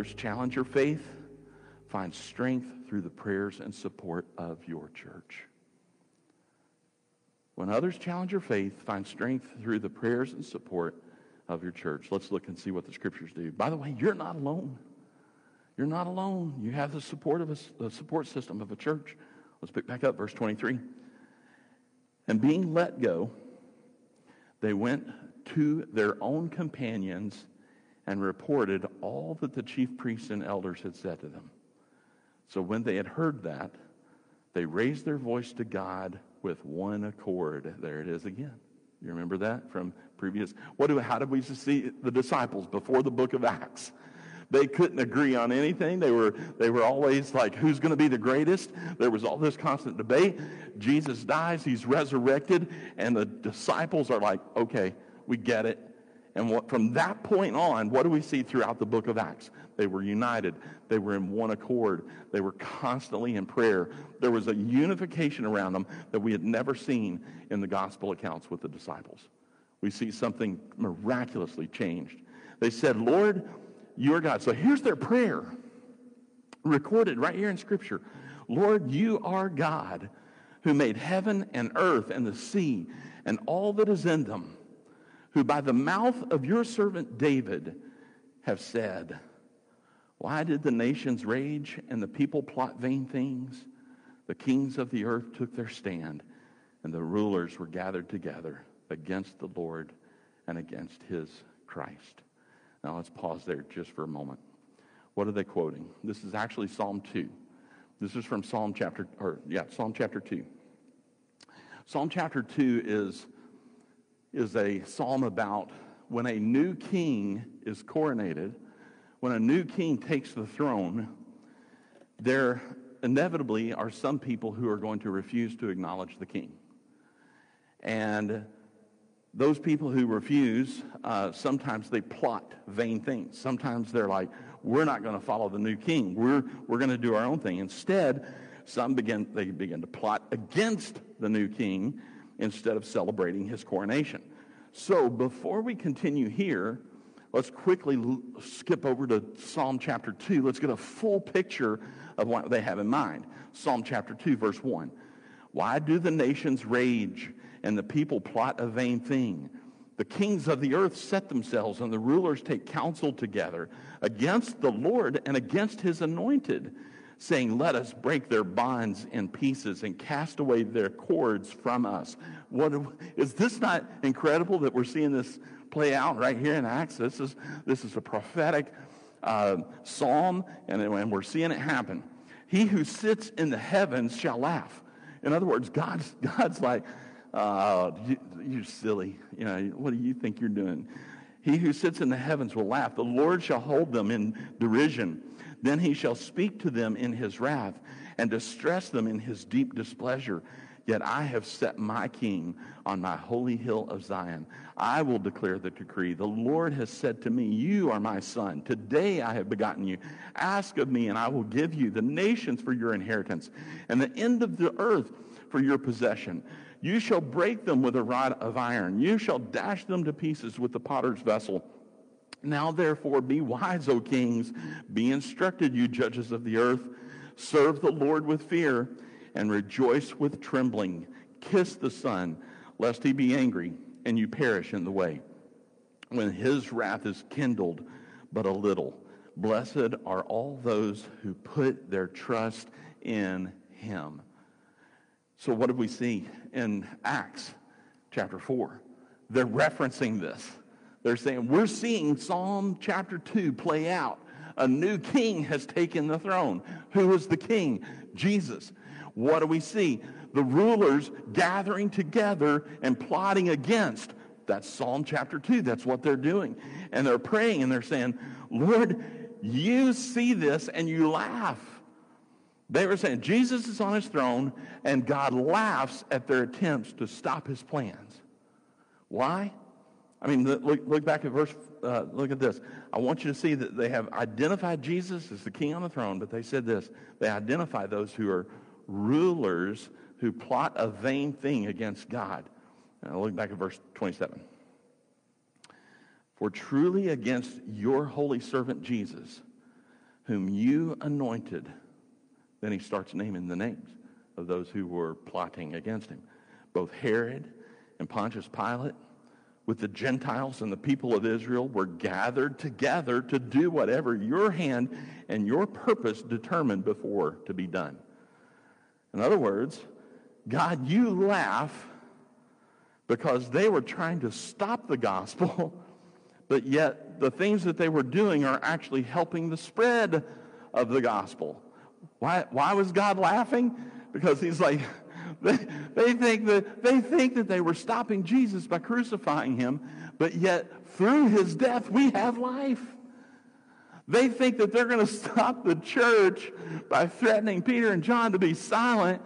others challenge your faith, find strength through the prayers and support of your church. When others challenge your faith, find strength through the prayers and support of your church. Let's look and see what the scriptures do. By the way, you're not alone. You're not alone. You have the support of a, the support system of a church. Let's pick back up verse 23. And being let go, they went to their own companions and reported all that the chief priests and elders had said to them. So when they had heard that, they raised their voice to God with one accord. There it is again. You remember that from previous? What do, how did we see the disciples before the book of Acts? They couldn't agree on anything. They were, they were always like, who's going to be the greatest? There was all this constant debate. Jesus dies, he's resurrected, and the disciples are like, okay, we get it. And what, from that point on, what do we see throughout the book of Acts? They were united. They were in one accord. They were constantly in prayer. There was a unification around them that we had never seen in the gospel accounts with the disciples. We see something miraculously changed. They said, Lord, you are God. So here's their prayer, recorded right here in Scripture. Lord, you are God who made heaven and earth and the sea and all that is in them who by the mouth of your servant David have said, Why did the nations rage and the people plot vain things? The kings of the earth took their stand, and the rulers were gathered together against the Lord and against his Christ. Now let's pause there just for a moment. What are they quoting? This is actually Psalm 2. This is from Psalm chapter, or yeah, Psalm chapter 2. Psalm chapter 2 is is a psalm about when a new king is coronated, when a new king takes the throne, there inevitably are some people who are going to refuse to acknowledge the king. And those people who refuse, uh, sometimes they plot vain things. Sometimes they're like, we're not going to follow the new king. We're, we're going to do our own thing. Instead, some begin, they begin to plot against the new king instead of celebrating his coronation. So before we continue here, let's quickly skip over to Psalm chapter 2. Let's get a full picture of what they have in mind. Psalm chapter 2, verse 1. Why do the nations rage and the people plot a vain thing? The kings of the earth set themselves and the rulers take counsel together against the Lord and against his anointed saying, Let us break their bonds in pieces and cast away their cords from us. What, is this not incredible that we're seeing this play out right here in Acts? This is, this is a prophetic uh, psalm, and, and we're seeing it happen. He who sits in the heavens shall laugh. In other words, God's, God's like, oh, you, you're silly. You know, what do you think you're doing? He who sits in the heavens will laugh. The Lord shall hold them in derision. Then he shall speak to them in his wrath and distress them in his deep displeasure. Yet I have set my king on my holy hill of Zion. I will declare the decree. The Lord has said to me, You are my son. Today I have begotten you. Ask of me, and I will give you the nations for your inheritance, and the end of the earth for your possession. You shall break them with a rod of iron. You shall dash them to pieces with the potter's vessel. Now therefore be wise, O kings. Be instructed, you judges of the earth. Serve the Lord with fear and rejoice with trembling. Kiss the Son, lest he be angry and you perish in the way. When his wrath is kindled but a little. Blessed are all those who put their trust in him. So, what do we see in Acts chapter 4? They're referencing this. They're saying, we're seeing Psalm chapter 2 play out. A new king has taken the throne. Who is the king? Jesus. What do we see? The rulers gathering together and plotting against. That's Psalm chapter 2. That's what they're doing. And they're praying and they're saying, Lord, you see this and you laugh. They were saying Jesus is on his throne and God laughs at their attempts to stop his plans. Why? I mean, look, look back at verse, uh, look at this. I want you to see that they have identified Jesus as the king on the throne, but they said this. They identify those who are rulers who plot a vain thing against God. Now look back at verse 27. For truly against your holy servant Jesus, whom you anointed. Then he starts naming the names of those who were plotting against him. Both Herod and Pontius Pilate, with the Gentiles and the people of Israel, were gathered together to do whatever your hand and your purpose determined before to be done. In other words, God, you laugh because they were trying to stop the gospel, but yet the things that they were doing are actually helping the spread of the gospel. Why, why was God laughing? Because he's like, they, they, think that, they think that they were stopping Jesus by crucifying him, but yet through his death we have life. They think that they're going to stop the church by threatening Peter and John to be silent,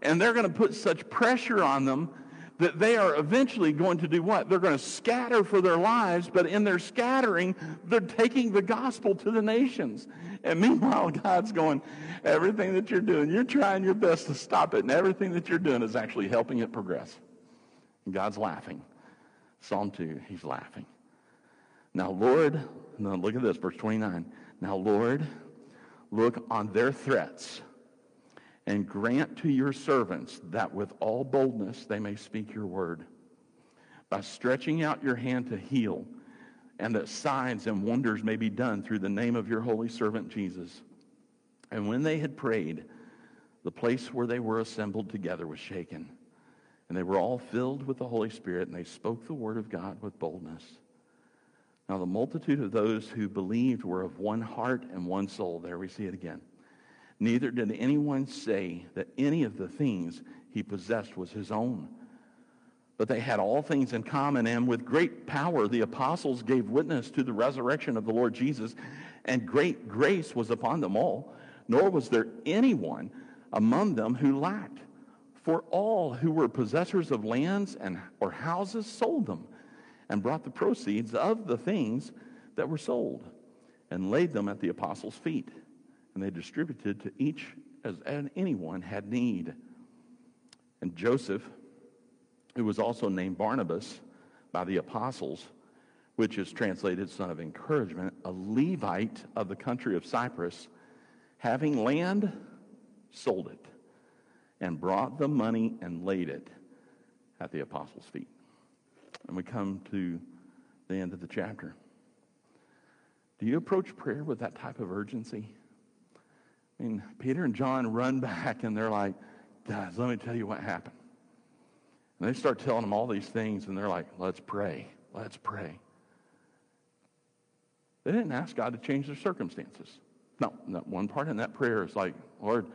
and they're going to put such pressure on them that they are eventually going to do what? They're going to scatter for their lives, but in their scattering, they're taking the gospel to the nations. And meanwhile, God's going, everything that you're doing, you're trying your best to stop it, and everything that you're doing is actually helping it progress. And God's laughing. Psalm 2, he's laughing. Now, Lord, now look at this, verse 29. Now, Lord, look on their threats and grant to your servants that with all boldness they may speak your word. By stretching out your hand to heal, and that signs and wonders may be done through the name of your holy servant Jesus. And when they had prayed, the place where they were assembled together was shaken. And they were all filled with the Holy Spirit, and they spoke the word of God with boldness. Now, the multitude of those who believed were of one heart and one soul. There we see it again. Neither did anyone say that any of the things he possessed was his own. But they had all things in common, and with great power the apostles gave witness to the resurrection of the Lord Jesus, and great grace was upon them all. Nor was there anyone among them who lacked. For all who were possessors of lands and or houses sold them, and brought the proceeds of the things that were sold, and laid them at the apostles' feet and they distributed to each as anyone had need. And Joseph, who was also named Barnabas by the apostles, which is translated son of encouragement, a Levite of the country of Cyprus, having land, sold it, and brought the money and laid it at the apostles' feet. And we come to the end of the chapter. Do you approach prayer with that type of urgency? I mean, Peter and John run back and they're like, guys, let me tell you what happened. And they start telling them all these things and they're like, let's pray. Let's pray. They didn't ask God to change their circumstances. No, not one part in that prayer is like, Lord,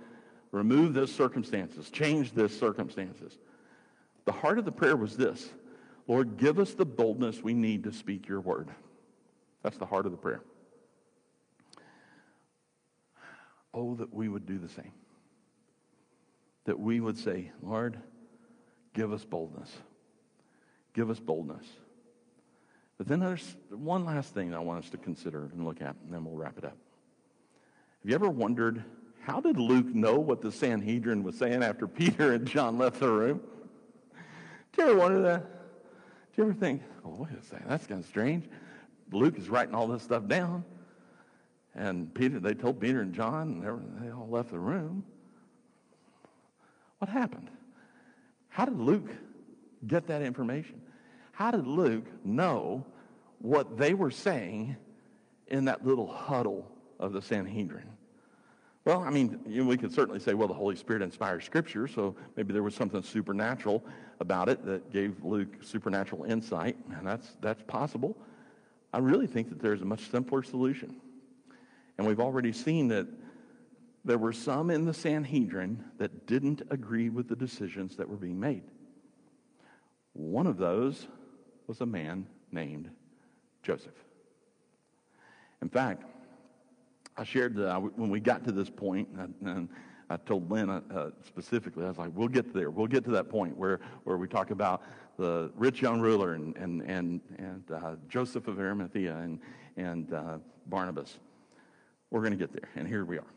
remove this circumstances, change this circumstances. The heart of the prayer was this Lord, give us the boldness we need to speak your word. That's the heart of the prayer. Oh, that we would do the same. That we would say, Lord, give us boldness. Give us boldness. But then there's one last thing I want us to consider and look at, and then we'll wrap it up. Have you ever wondered how did Luke know what the Sanhedrin was saying after Peter and John left the room? Do you ever wonder that? Do you ever think, oh, wait a second, that's kind of strange. Luke is writing all this stuff down. And Peter, they told Peter and John, and they all left the room. What happened? How did Luke get that information? How did Luke know what they were saying in that little huddle of the Sanhedrin? Well, I mean, you know, we could certainly say, well, the Holy Spirit inspires Scripture, so maybe there was something supernatural about it that gave Luke supernatural insight, and that's, that's possible. I really think that there's a much simpler solution. And we've already seen that there were some in the Sanhedrin that didn't agree with the decisions that were being made. One of those was a man named Joseph. In fact, I shared that when we got to this point, and I told Lynn uh, uh, specifically, I was like, we'll get there. We'll get to that point where, where we talk about the rich young ruler and, and, and, and uh, Joseph of Arimathea and, and uh, Barnabas. We're going to get there, and here we are.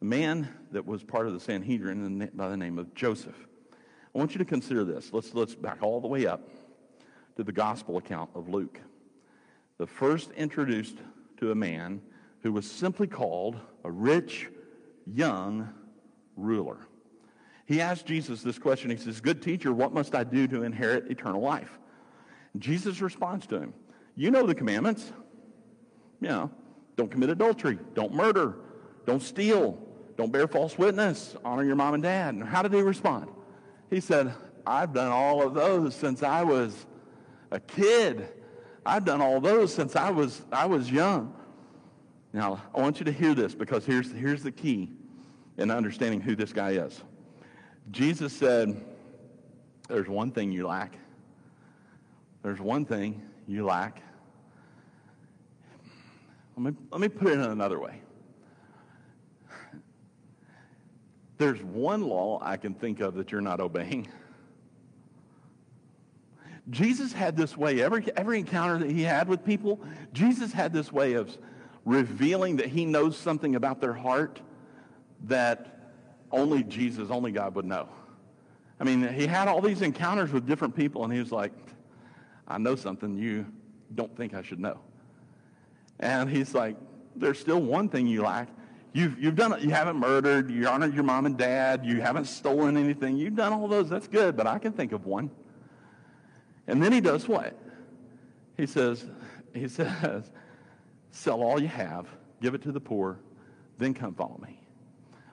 The man that was part of the Sanhedrin by the name of Joseph. I want you to consider this. Let's, let's back all the way up to the gospel account of Luke. The first introduced to a man who was simply called a rich, young ruler. He asked Jesus this question. He says, Good teacher, what must I do to inherit eternal life? And Jesus responds to him, You know the commandments. Yeah. don't commit adultery, don't murder, don't steal, don't bear false witness, honor your mom and dad. And how did he respond? He said, I've done all of those since I was a kid. I've done all those since I was, I was young. Now, I want you to hear this because here's, here's the key in understanding who this guy is. Jesus said, There's one thing you lack. There's one thing you lack. Let me, let me put it in another way. There's one law I can think of that you're not obeying. Jesus had this way, every, every encounter that he had with people, Jesus had this way of revealing that he knows something about their heart that only Jesus, only God would know. I mean, he had all these encounters with different people, and he was like, I know something you don't think I should know. And he's like, there's still one thing you lack. You've, you've done. You haven't murdered. You honored your mom and dad. You haven't stolen anything. You've done all those. That's good, but I can think of one. And then he does what? He says, he says, sell all you have, give it to the poor, then come follow me.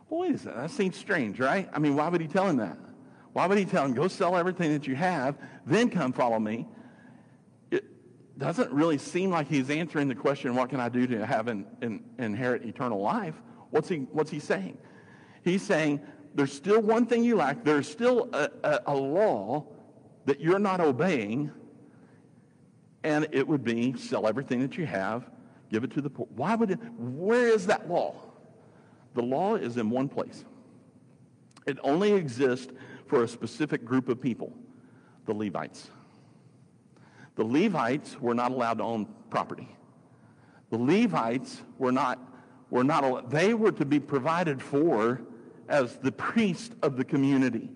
Well, wait a second. That seems strange, right? I mean, why would he tell him that? Why would he tell him, go sell everything that you have, then come follow me? It doesn't really seem like he's answering the question, what can I do to have an, an inherit eternal life? What's he, what's he saying? He's saying, there's still one thing you lack. There's still a, a, a law that you're not obeying, and it would be sell everything that you have, give it to the poor. Why would it, where is that law? The law is in one place. It only exists for a specific group of people, the Levites. The Levites were not allowed to own property. The Levites were not, were not they were to be provided for as the priest of the community.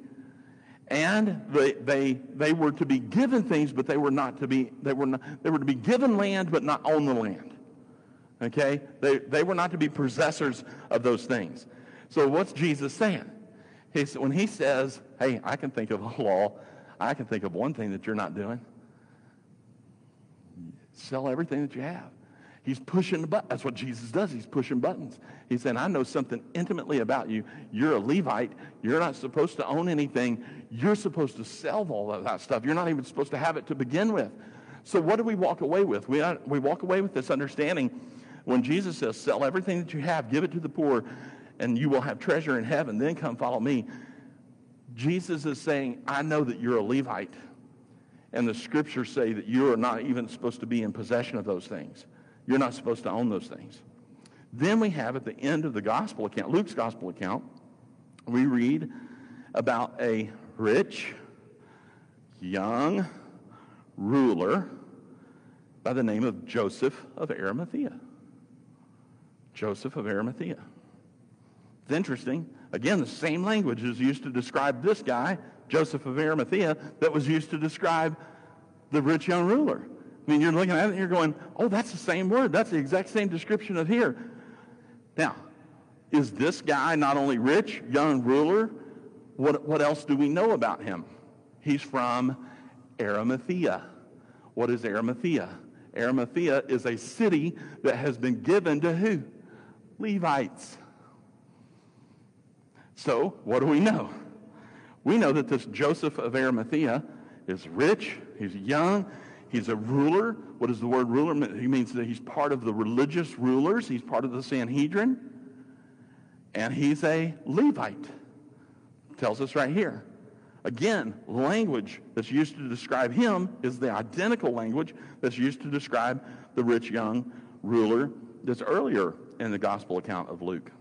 And they, they, they were to be given things, but they were not to be, they were, not, they were to be given land, but not own the land. Okay? They, they were not to be possessors of those things. So what's Jesus saying? He's, when he says, hey, I can think of a law, I can think of one thing that you're not doing. Sell everything that you have. He's pushing the button. That's what Jesus does. He's pushing buttons. He's saying, I know something intimately about you. You're a Levite. You're not supposed to own anything. You're supposed to sell all of that stuff. You're not even supposed to have it to begin with. So what do we walk away with? We, uh, we walk away with this understanding when Jesus says, sell everything that you have, give it to the poor, and you will have treasure in heaven, then come follow me. Jesus is saying, I know that you're a Levite. And the scriptures say that you are not even supposed to be in possession of those things. You're not supposed to own those things. Then we have at the end of the gospel account, Luke's gospel account, we read about a rich, young ruler by the name of Joseph of Arimathea. Joseph of Arimathea. It's interesting. Again, the same language is used to describe this guy, Joseph of Arimathea, that was used to describe the rich young ruler. I mean, you're looking at it and you're going, oh, that's the same word. That's the exact same description of here. Now, is this guy not only rich, young ruler? What, what else do we know about him? He's from Arimathea. What is Arimathea? Arimathea is a city that has been given to who? Levites. So, what do we know? We know that this Joseph of Arimathea is rich, he's young, He's a ruler. What does the word ruler mean? He means that he's part of the religious rulers. He's part of the Sanhedrin. And he's a Levite. Tells us right here. Again, language that's used to describe him is the identical language that's used to describe the rich young ruler that's earlier in the gospel account of Luke.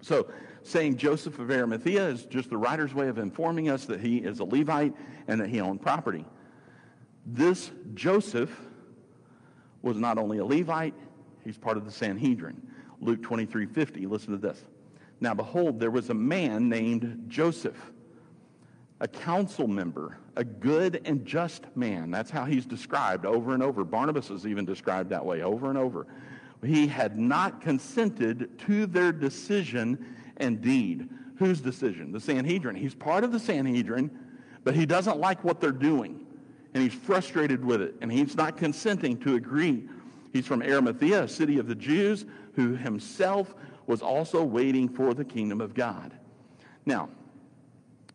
So, saying Joseph of Arimathea is just the writer's way of informing us that he is a Levite and that he owned property. This Joseph was not only a Levite, he's part of the Sanhedrin. Luke 23 50, listen to this. Now, behold, there was a man named Joseph, a council member, a good and just man. That's how he's described over and over. Barnabas is even described that way over and over. he had not consented to their decision and deed. Whose decision? The Sanhedrin. He's part of the Sanhedrin, but he doesn't like what they're doing. And he's frustrated with it. And he's not consenting to agree. He's from Arimathea, a city of the Jews, who himself was also waiting for the kingdom of God. Now,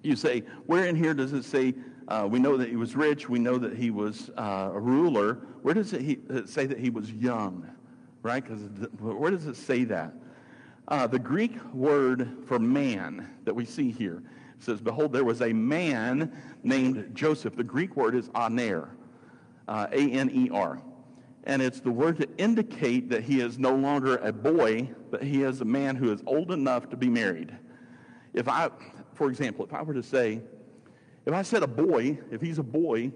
you say, where in here does it say, uh, we know that he was rich, we know that he was uh, a ruler. Where does it, he, it, say that he was young? Right? Because where does it say that? Uh, the Greek word for man that we see here says, Behold, there was a man named Joseph. The Greek word is aner, uh, A N E R. And it's the word to indicate that he is no longer a boy, but he is a man who is old enough to be married. If I, for example, if I were to say, if I said a boy, if he's a boy,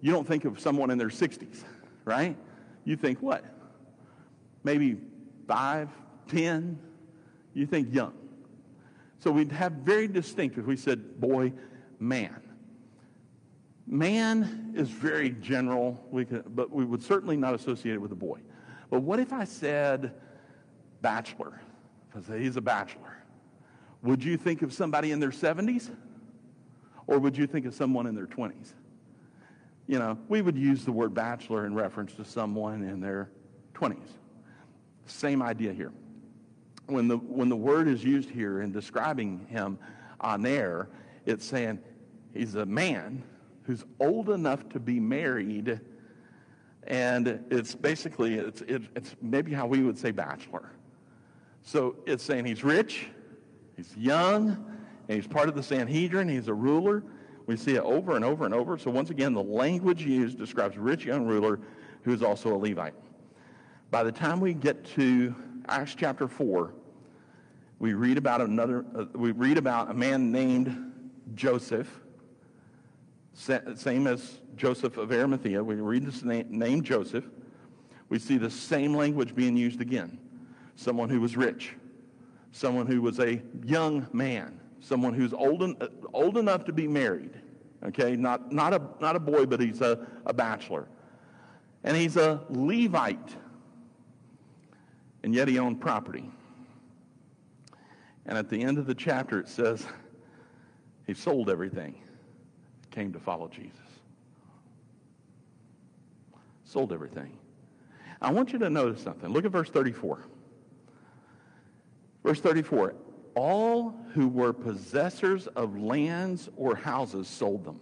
you don't think of someone in their 60s, right? You think what? Maybe five, ten, you think young. So we'd have very distinct if we said boy, man. Man is very general, we could, but we would certainly not associate it with a boy. But what if I said bachelor? If I say he's a bachelor, would you think of somebody in their 70s? Or would you think of someone in their 20s? You know, we would use the word bachelor in reference to someone in their 20s. Same idea here when the, when the word is used here in describing him aner, it's saying he's a man who's old enough to be married. And it's basically, it's, it, it's maybe how we would say bachelor. So it's saying he's rich, he's young, and he's part of the Sanhedrin, he's a ruler. We see it over and over and over. So once again, the language used describes rich young ruler who is also a Levite. By the time we get to Acts chapter 4, we read about another, uh, we read about a man named Joseph, same as Joseph of Arimathea. We read this name, name Joseph. We see the same language being used again. Someone who was rich, someone who was a young man, someone who's old, en- old enough to be married. Okay, not, not, a, not a boy, but he's a, a bachelor. And he's a Levite. And yet he owned property. And at the end of the chapter, it says he sold everything, came to follow Jesus. Sold everything. I want you to notice something. Look at verse 34. Verse 34 All who were possessors of lands or houses sold them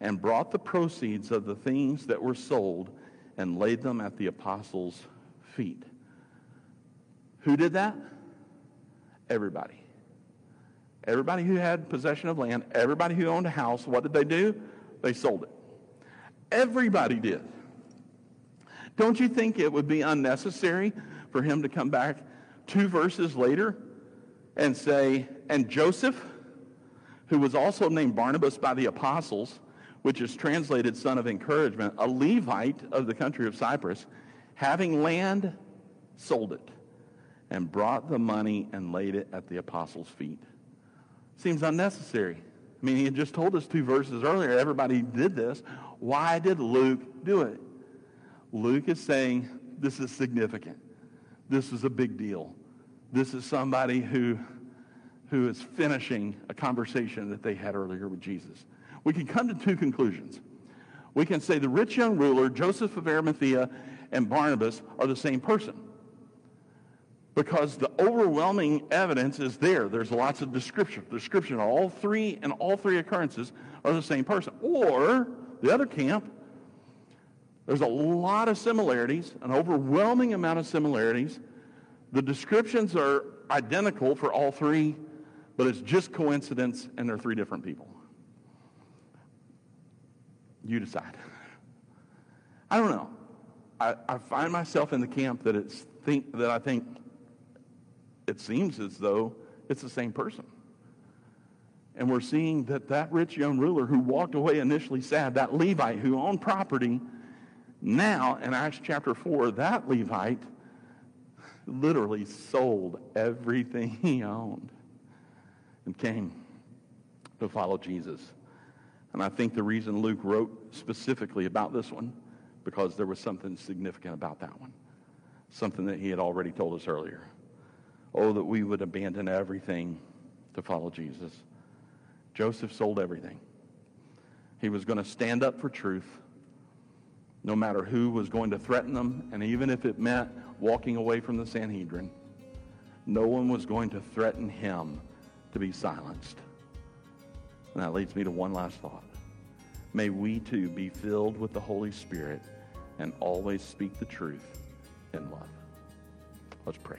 and brought the proceeds of the things that were sold and laid them at the apostles' feet. Who did that? Everybody. Everybody who had possession of land, everybody who owned a house, what did they do? They sold it. Everybody did. Don't you think it would be unnecessary for him to come back two verses later and say, and Joseph, who was also named Barnabas by the apostles, which is translated son of encouragement, a Levite of the country of Cyprus, having land, sold it and brought the money and laid it at the apostles' feet. Seems unnecessary. I mean, he had just told us two verses earlier, everybody did this. Why did Luke do it? Luke is saying this is significant. This is a big deal. This is somebody who, who is finishing a conversation that they had earlier with Jesus. We can come to two conclusions. We can say the rich young ruler, Joseph of Arimathea, and Barnabas are the same person because the overwhelming evidence is there. There's lots of description. Description all three and all three occurrences are the same person. Or the other camp, there's a lot of similarities, an overwhelming amount of similarities. The descriptions are identical for all three, but it's just coincidence and they're three different people. You decide. I don't know. I, I find myself in the camp that it's think that I think it seems as though it's the same person. And we're seeing that that rich young ruler who walked away initially sad, that Levite who owned property, now in Acts chapter 4, that Levite literally sold everything he owned and came to follow Jesus. And I think the reason Luke wrote specifically about this one, because there was something significant about that one. something that he had already told us earlier. Oh, that we would abandon everything to follow Jesus. Joseph sold everything. He was going to stand up for truth no matter who was going to threaten them, and even if it meant walking away from the Sanhedrin, no one was going to threaten him to be silenced. And that leads me to one last thought. May we too be filled with the Holy Spirit and always speak the truth in love. Let's pray.